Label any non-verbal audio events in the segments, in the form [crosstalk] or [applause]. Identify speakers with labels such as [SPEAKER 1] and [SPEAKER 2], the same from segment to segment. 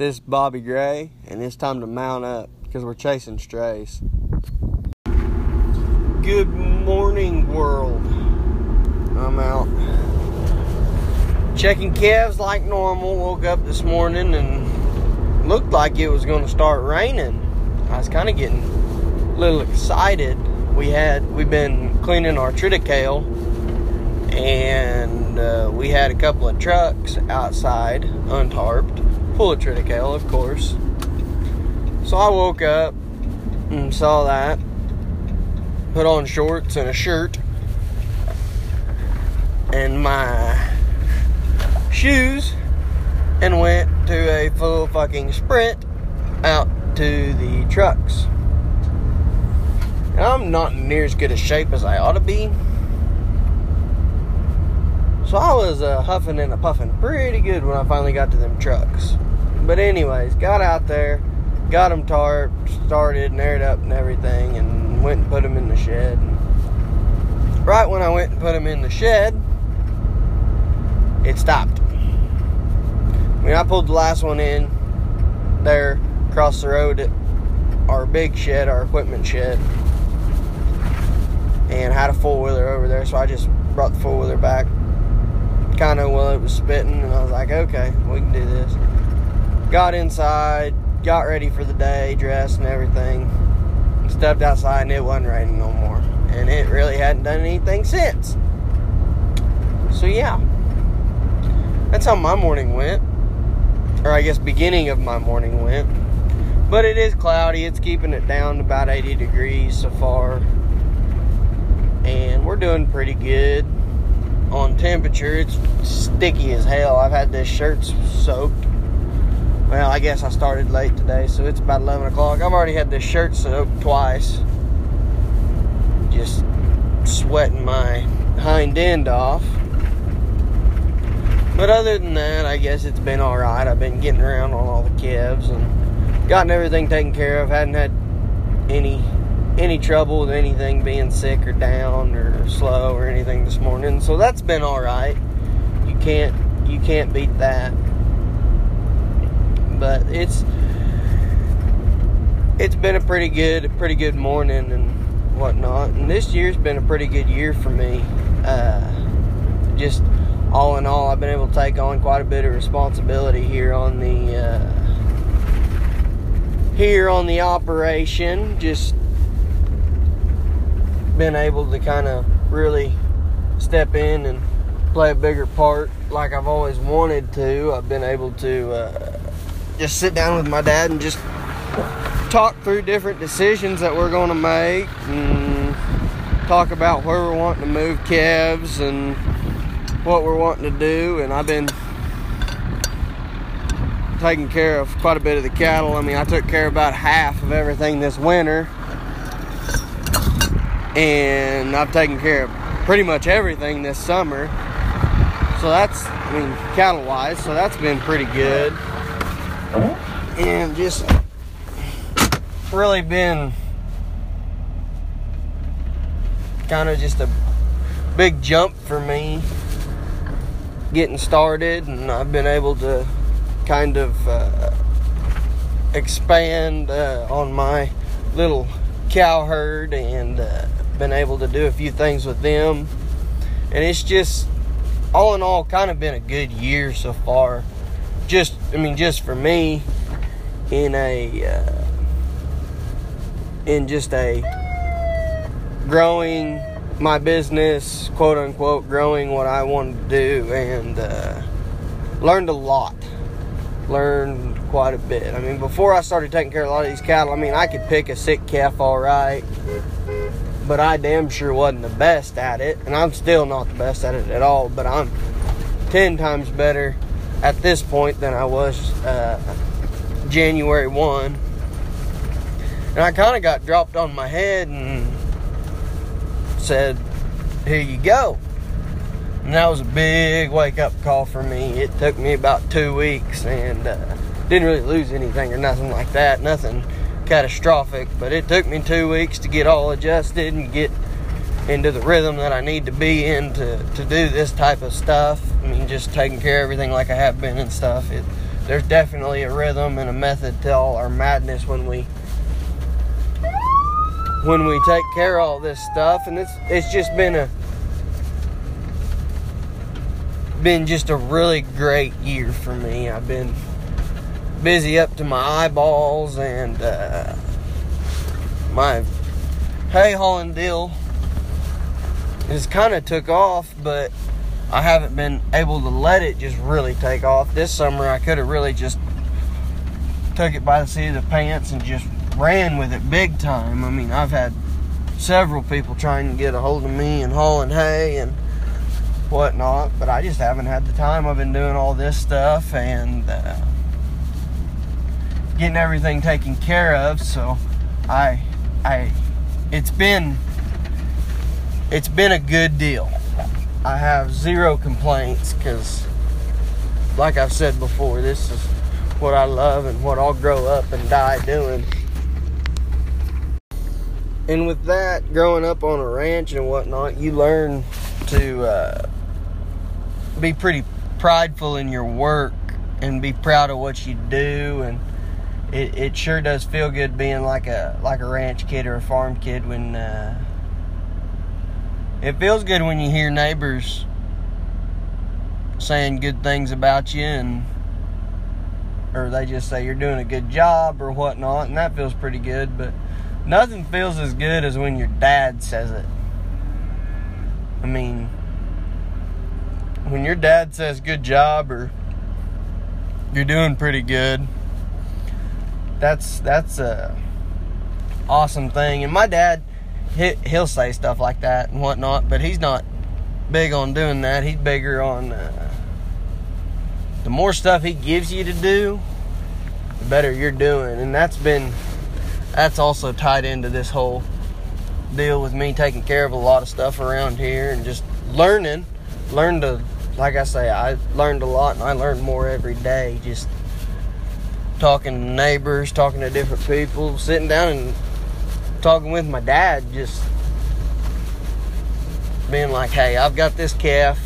[SPEAKER 1] This is Bobby Gray, and it's time to mount up because we're chasing strays. Good morning, world. I'm out checking calves like normal. Woke up this morning and looked like it was going to start raining. I was kind of getting a little excited. We had we've been cleaning our triticale, and uh, we had a couple of trucks outside untarped full of triticale, of course. So I woke up and saw that, put on shorts and a shirt, and my shoes, and went to a full fucking sprint out to the trucks. I'm not near as good a shape as I ought to be. So I was uh, huffing and a puffing pretty good when I finally got to them trucks. But anyways, got out there, got them tarped, started and aired up and everything, and went and put them in the shed. Right when I went and put them in the shed, it stopped. I mean, I pulled the last one in there across the road at our big shed, our equipment shed, and had a four wheeler over there, so I just brought the four wheeler back. Kind of while it was spitting, and I was like, okay, we can do this got inside, got ready for the day, dressed and everything, stepped outside and it wasn't raining no more. And it really hadn't done anything since. So yeah. That's how my morning went. Or I guess beginning of my morning went. But it is cloudy. It's keeping it down about 80 degrees so far. And we're doing pretty good on temperature. It's sticky as hell. I've had this shirt soaked well, I guess I started late today, so it's about 11 o'clock. I've already had this shirt soaked twice. Just sweating my hind end off. But other than that, I guess it's been alright. I've been getting around on all the calves and gotten everything taken care of. Hadn't had any any trouble with anything being sick or down or slow or anything this morning. So that's been alright. You can't you can't beat that but it's it's been a pretty good pretty good morning and whatnot. And this year's been a pretty good year for me. Uh, just all in all i've been able to take on quite a bit of responsibility here on the uh, here on the operation. Just been able to kind of really step in and play a bigger part like I've always wanted to. I've been able to uh, just sit down with my dad and just talk through different decisions that we're going to make and talk about where we're wanting to move calves and what we're wanting to do. And I've been taking care of quite a bit of the cattle. I mean, I took care of about half of everything this winter. And I've taken care of pretty much everything this summer. So that's, I mean, cattle wise, so that's been pretty good and just really been kind of just a big jump for me getting started and I've been able to kind of uh, expand uh, on my little cow herd and uh, been able to do a few things with them. And it's just all in all kind of been a good year so far. Just I mean just for me in a uh, in just a growing my business quote unquote growing what I wanted to do and uh, learned a lot. Learned quite a bit. I mean before I started taking care of a lot of these cattle I mean I could pick a sick calf all right but I damn sure wasn't the best at it and I'm still not the best at it at all but I'm 10 times better at this point than I was uh, January 1. And I kind of got dropped on my head and said, Here you go. And that was a big wake up call for me. It took me about two weeks and uh, didn't really lose anything or nothing like that. Nothing catastrophic, but it took me two weeks to get all adjusted and get into the rhythm that I need to be in to, to do this type of stuff. I mean, just taking care of everything like I have been and stuff. It there's definitely a rhythm and a method to all our madness when we when we take care of all this stuff and it's it's just been a been just a really great year for me. I've been busy up to my eyeballs and uh, my hay hauling deal has kind of took off, but I haven't been able to let it just really take off. This summer, I could have really just took it by the seat of the pants and just ran with it big time. I mean, I've had several people trying to get a hold of me and hauling hay and whatnot, but I just haven't had the time. I've been doing all this stuff and uh, getting everything taken care of. So I, I, it's been, it's been a good deal. I have zero complaints because, like I've said before, this is what I love and what I'll grow up and die doing. And with that, growing up on a ranch and whatnot, you learn to uh, be pretty prideful in your work and be proud of what you do and it, it sure does feel good being like a like a ranch kid or a farm kid when uh, it feels good when you hear neighbors saying good things about you and or they just say you're doing a good job or whatnot and that feels pretty good but nothing feels as good as when your dad says it. I mean when your dad says good job or you're doing pretty good that's that's a awesome thing. And my dad he'll say stuff like that and whatnot but he's not big on doing that he's bigger on uh, the more stuff he gives you to do the better you're doing and that's been that's also tied into this whole deal with me taking care of a lot of stuff around here and just learning learn to like I say, I learned a lot and I learn more every day. Just talking to neighbors, talking to different people, sitting down and talking with my dad, just being like, hey, I've got this calf.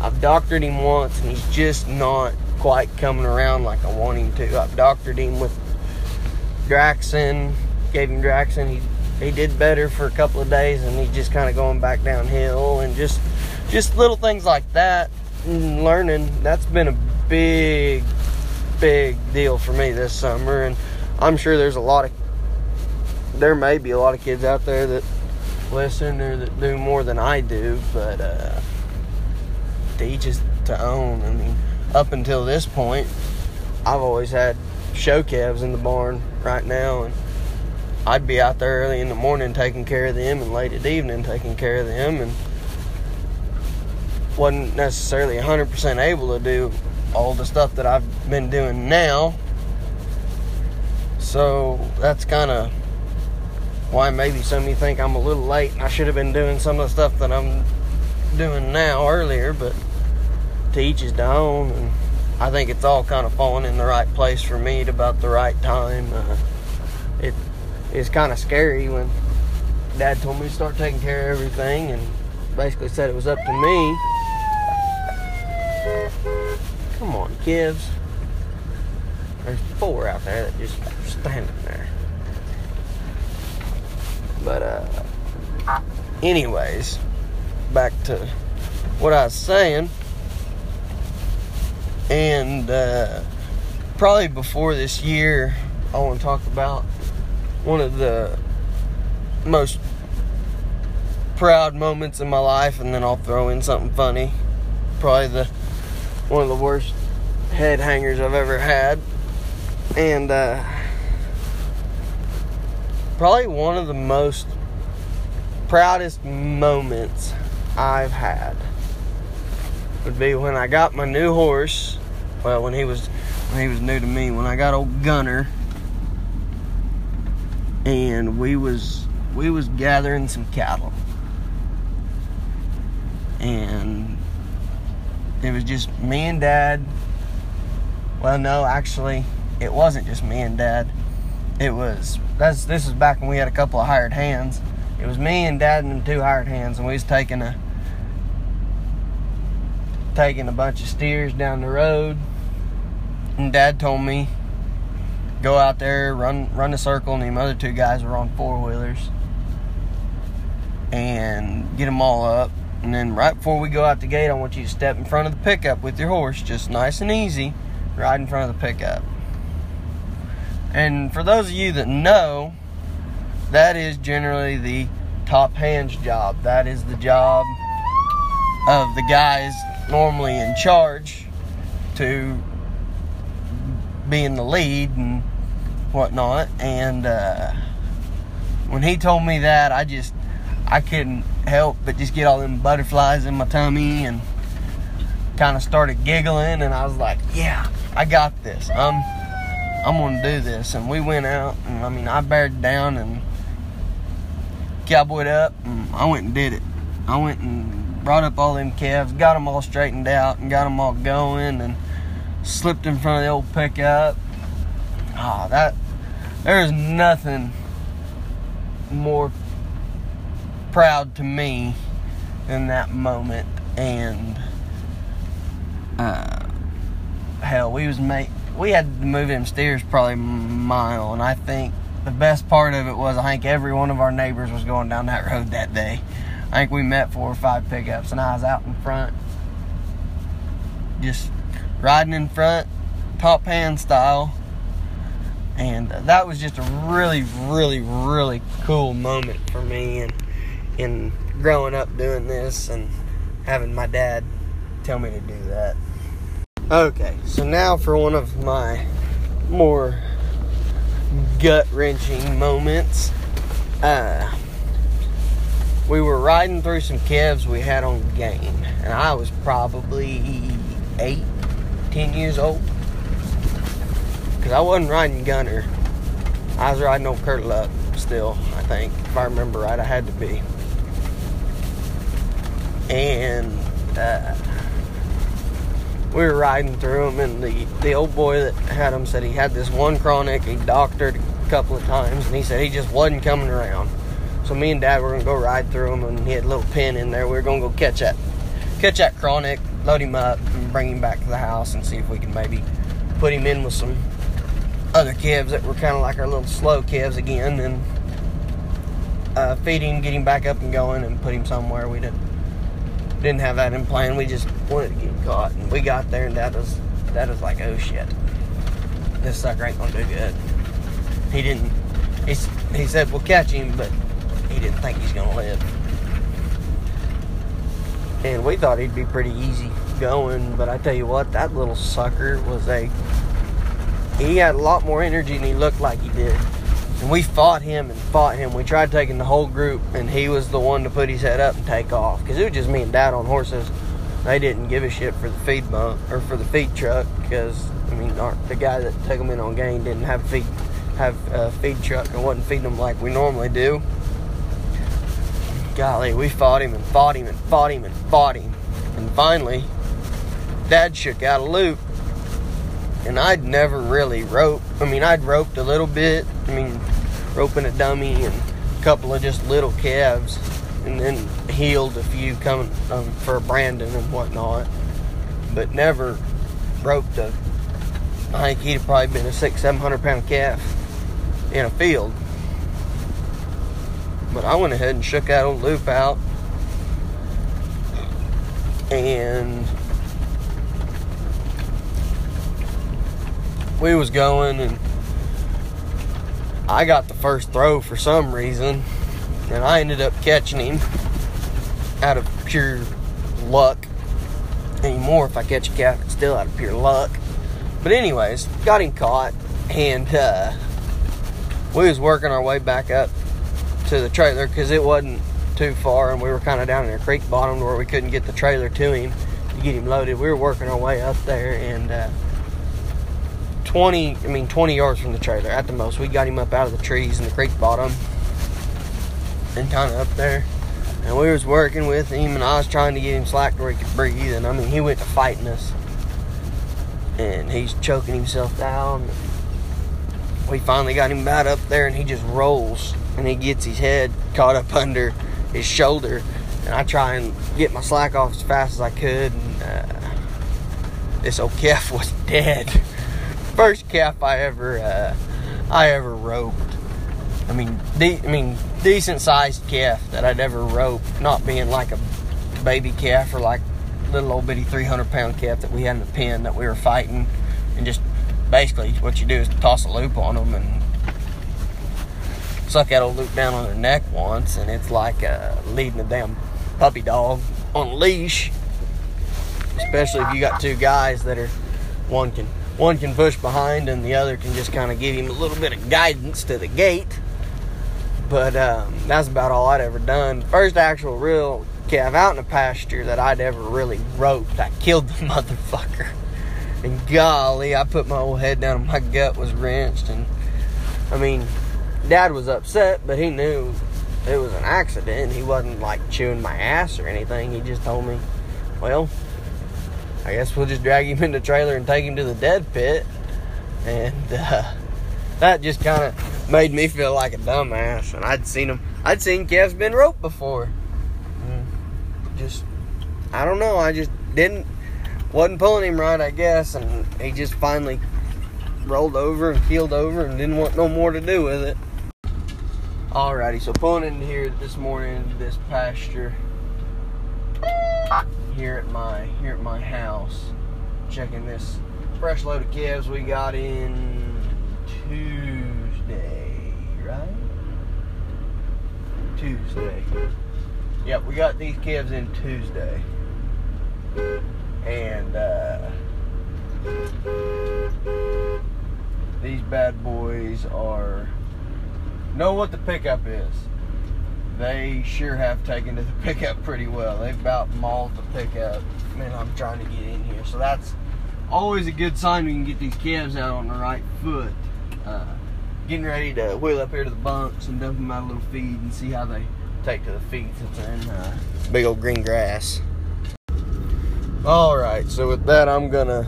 [SPEAKER 1] I've doctored him once and he's just not quite coming around like I want him to. I've doctored him with Draxin, gave him Draxin. He he did better for a couple of days and he's just kind of going back downhill and just just little things like that and learning that's been a big big deal for me this summer and i'm sure there's a lot of there may be a lot of kids out there that listen or that do more than i do but uh each his to own i mean up until this point i've always had show calves in the barn right now and i'd be out there early in the morning taking care of them and late at evening taking care of them and wasn't necessarily 100% able to do all the stuff that I've been doing now. So that's kind of why maybe some of you think I'm a little late and I should have been doing some of the stuff that I'm doing now earlier, but to each his own. And I think it's all kind of falling in the right place for me at about the right time. Uh, it is kind of scary when Dad told me to start taking care of everything and basically said it was up to me Come on, kids. There's four out there that just standing there. But uh anyways, back to what I was saying. And uh probably before this year I want to talk about one of the most proud moments in my life and then I'll throw in something funny. Probably the one of the worst head hangers I've ever had. And uh, probably one of the most proudest moments I've had would be when I got my new horse. Well, when he was when he was new to me, when I got old Gunner, and we was we was gathering some cattle, and it was just me and dad. Well, no, actually, it wasn't just me and dad. It was that's this was back when we had a couple of hired hands. It was me and dad and two hired hands, and we was taking a taking a bunch of steers down the road, And Dad told me go out there, run run a circle, and the other two guys were on four wheelers, and get them all up. And then right before we go out the gate, I want you to step in front of the pickup with your horse, just nice and easy, right in front of the pickup. And for those of you that know, that is generally the top hands job. That is the job of the guys normally in charge to be in the lead and whatnot. And uh, when he told me that, I just I couldn't help but just get all them butterflies in my tummy and kind of started giggling. And I was like, "Yeah, I got this. I'm I'm gonna do this." And we went out, and I mean, I bared down and cowboyed up, and I went and did it. I went and brought up all them calves, got them all straightened out, and got them all going, and slipped in front of the old pickup. Ah, oh, that there is nothing more proud to me than that moment. And uh, hell, we was make we had to move them steers probably a mile, and I think the best part of it was I think every one of our neighbors was going down that road that day. I think we met four or five pickups, and I was out in front, just riding in front, top hand style. And uh, that was just a really, really, really cool moment for me and in growing up doing this and having my dad tell me to do that. Okay, so now for one of my more gut wrenching moments. Uh, we were riding through some calves we had on gain, and I was probably eight, ten years old. Because I wasn't riding Gunner, I was riding old Kurt Luck still, I think. If I remember right, I had to be. And uh, we were riding through them, and the, the old boy that had him said he had this one chronic, he doctored a couple of times, and he said he just wasn't coming around. So me and Dad were gonna go ride through them, and he had a little pin in there. We were gonna go catch that, catch that chronic, load him up, and bring him back to the house, and see if we can maybe put him in with some other calves that were kind of like our little slow calves again, and uh, feed him, get him back up and going, and put him somewhere. We didn't didn't have that in plan. We just wanted to get caught, and we got there, and Dad was Dad was like, "Oh shit, this sucker ain't gonna do good." He didn't. He he said we'll catch him, but he didn't think he's gonna live. And we thought he'd be pretty easy going, but I tell you what, that little sucker was a. He had a lot more energy than he looked like he did. And we fought him and fought him. We tried taking the whole group, and he was the one to put his head up and take off. Because it was just me and Dad on horses. They didn't give a shit for the feed bunk or for the feed truck because I mean our, the guy that took them in on gain didn't have feed have a feed truck and wasn't feeding them like we normally do golly, we fought him and fought him and fought him and fought him. And finally, Dad shook out a loop. And I'd never really roped. I mean, I'd roped a little bit. I mean, roping a dummy and a couple of just little calves. And then heeled a few coming um, for Brandon and whatnot. But never roped a, I think he'd have probably been a six, seven hundred pound calf in a field. But I went ahead and shook that old loop out. And we was going and I got the first throw for some reason and I ended up catching him out of pure luck. Anymore, if I catch a calf, it's still out of pure luck. But anyways, got him caught and uh, we was working our way back up to the trailer because it wasn't too far and we were kind of down in a creek bottom where we couldn't get the trailer to him to get him loaded. We were working our way up there and uh, 20, I mean 20 yards from the trailer at the most. We got him up out of the trees in the creek bottom and kind of up there. And we was working with him and I was trying to get him slack where he could breathe. And I mean, he went to fighting us and he's choking himself down. We finally got him about up there and he just rolls and he gets his head caught up [laughs] under his shoulder. And I try and get my slack off as fast as I could. And uh, this old calf [laughs] was dead. First calf I ever uh, I ever roped. I mean, de- I mean, decent sized calf that I'd ever roped, not being like a baby calf or like little old bitty 300 pound calf that we had in the pen that we were fighting, and just basically what you do is toss a loop on them and suck that old loop down on their neck once, and it's like uh, leading a damn puppy dog on a leash. Especially if you got two guys that are one can one can push behind and the other can just kind of give him a little bit of guidance to the gate. But um, that's about all I'd ever done. First actual real calf out in the pasture that I'd ever really roped. I killed the [laughs] motherfucker. And golly, I put my old head down and my gut was wrenched. And I mean, Dad was upset, but he knew it was an accident. He wasn't like chewing my ass or anything. He just told me, well, I guess we'll just drag him in the trailer and take him to the dead pit. And uh, that just kind of made me feel like a dumbass. And I'd seen him, I'd seen calves been roped before. Just, I don't know. I just didn't, wasn't pulling him right, I guess. And he just finally rolled over and keeled over and didn't want no more to do with it. Alrighty, so pulling in here this morning, this pasture here at my here at my house, checking this fresh load of calves we got in Tuesday, right? Tuesday. Yep, we got these calves in Tuesday, and uh, these bad boys are know what the pickup is they sure have taken to the [laughs] pickup pretty well. They've about mauled the pickup. Man, I'm trying to get in here. So that's always a good sign we can get these calves out on the right foot. Uh, getting ready to wheel up here to the bunks and dump them out a little feed and see how they take to the feed since they're in uh, big old green grass. All right, so with that, I'm gonna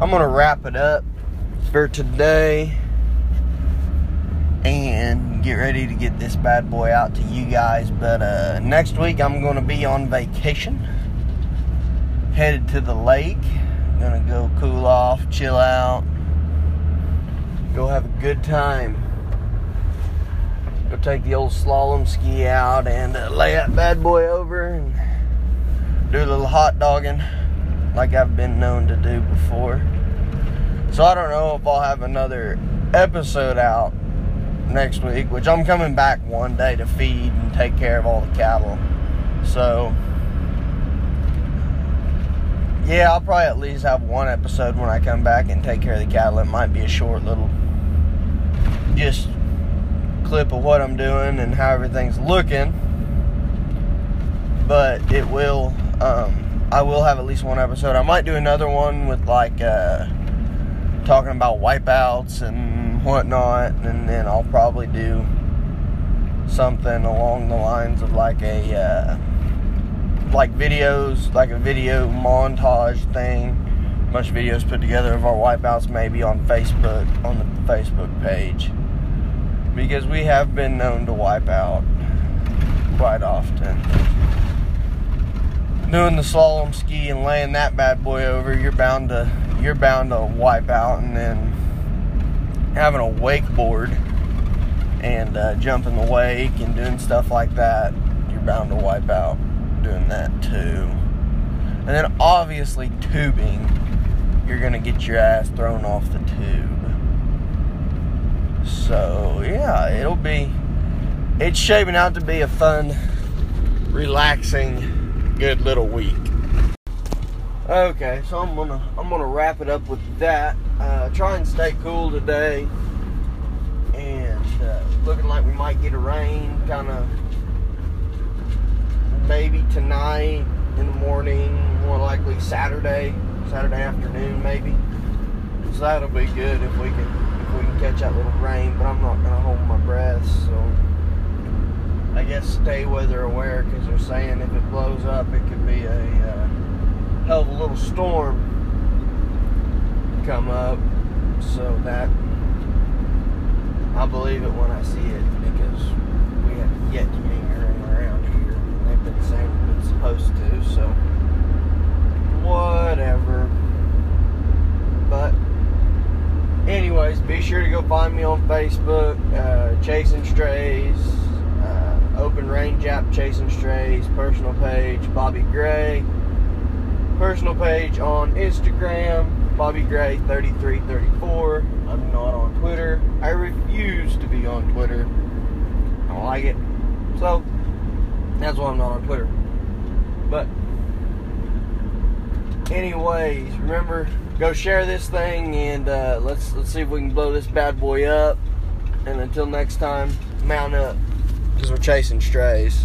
[SPEAKER 1] I'm gonna wrap it up for today and get ready to get this bad boy out to you guys. But uh, next week I'm going to be on vacation, headed to the lake. Gonna go cool off, chill out, go have a good time. Go take the old slalom ski out and uh, lay that bad boy over and do a little hot dogging like I've been known to do before. So I don't know if I'll have another episode out next week, which I'm coming back one day to feed and take care of all the cattle. So, yeah, I'll probably at least have one episode when I come back and take care of the cattle. It might be a short little, just clip of what I'm doing and how everything's looking. But it will, um, I will have at least one episode. I might do another one with like, uh, talking about wipeouts and whatnot, and then I'll probably do something along the lines of like a uh, like videos, like a video montage thing. Bunch of videos put together of our wipeouts, maybe on Facebook on the Facebook page, because we have been known to wipe out quite often. Doing the slalom ski and laying that bad boy over, you're bound to you're bound to wipe out, and then having a wakeboard and uh, jumping the wake and doing stuff like that, you're bound to wipe out doing that too. And then obviously tubing, you're gonna get your ass thrown off the tube. So yeah, it'll be it's shaping out to be a fun, relaxing, good little week. Okay, so I'm gonna I'm gonna wrap it up with that. Uh, try and stay cool today, and uh, looking like we might get a rain, kind of maybe tonight in the morning, more likely Saturday, Saturday afternoon maybe. So that'll be good if we can if we can catch that little rain. But I'm not gonna hold my breath, so I guess stay weather aware because they're saying if it blows up, it could be a uh, hell of a little storm come up. So that I believe it when I see it because we have yet to get anything around here. They've been saying it's supposed to, so whatever. But anyways, be sure to go find me on Facebook, uh, Chasing Strays, uh, Open Range app, Chasing Strays, personal page, Bobby Gray, personal page on Instagram, Bobby Gray 3334. I'm not on Twitter. I refuse to be on Twitter. I don't like it. So, that's why I'm not on Twitter. But, anyways, remember go share this thing and uh, let's let's see if we can blow this bad boy up. And until next time, mount up because we're chasing strays.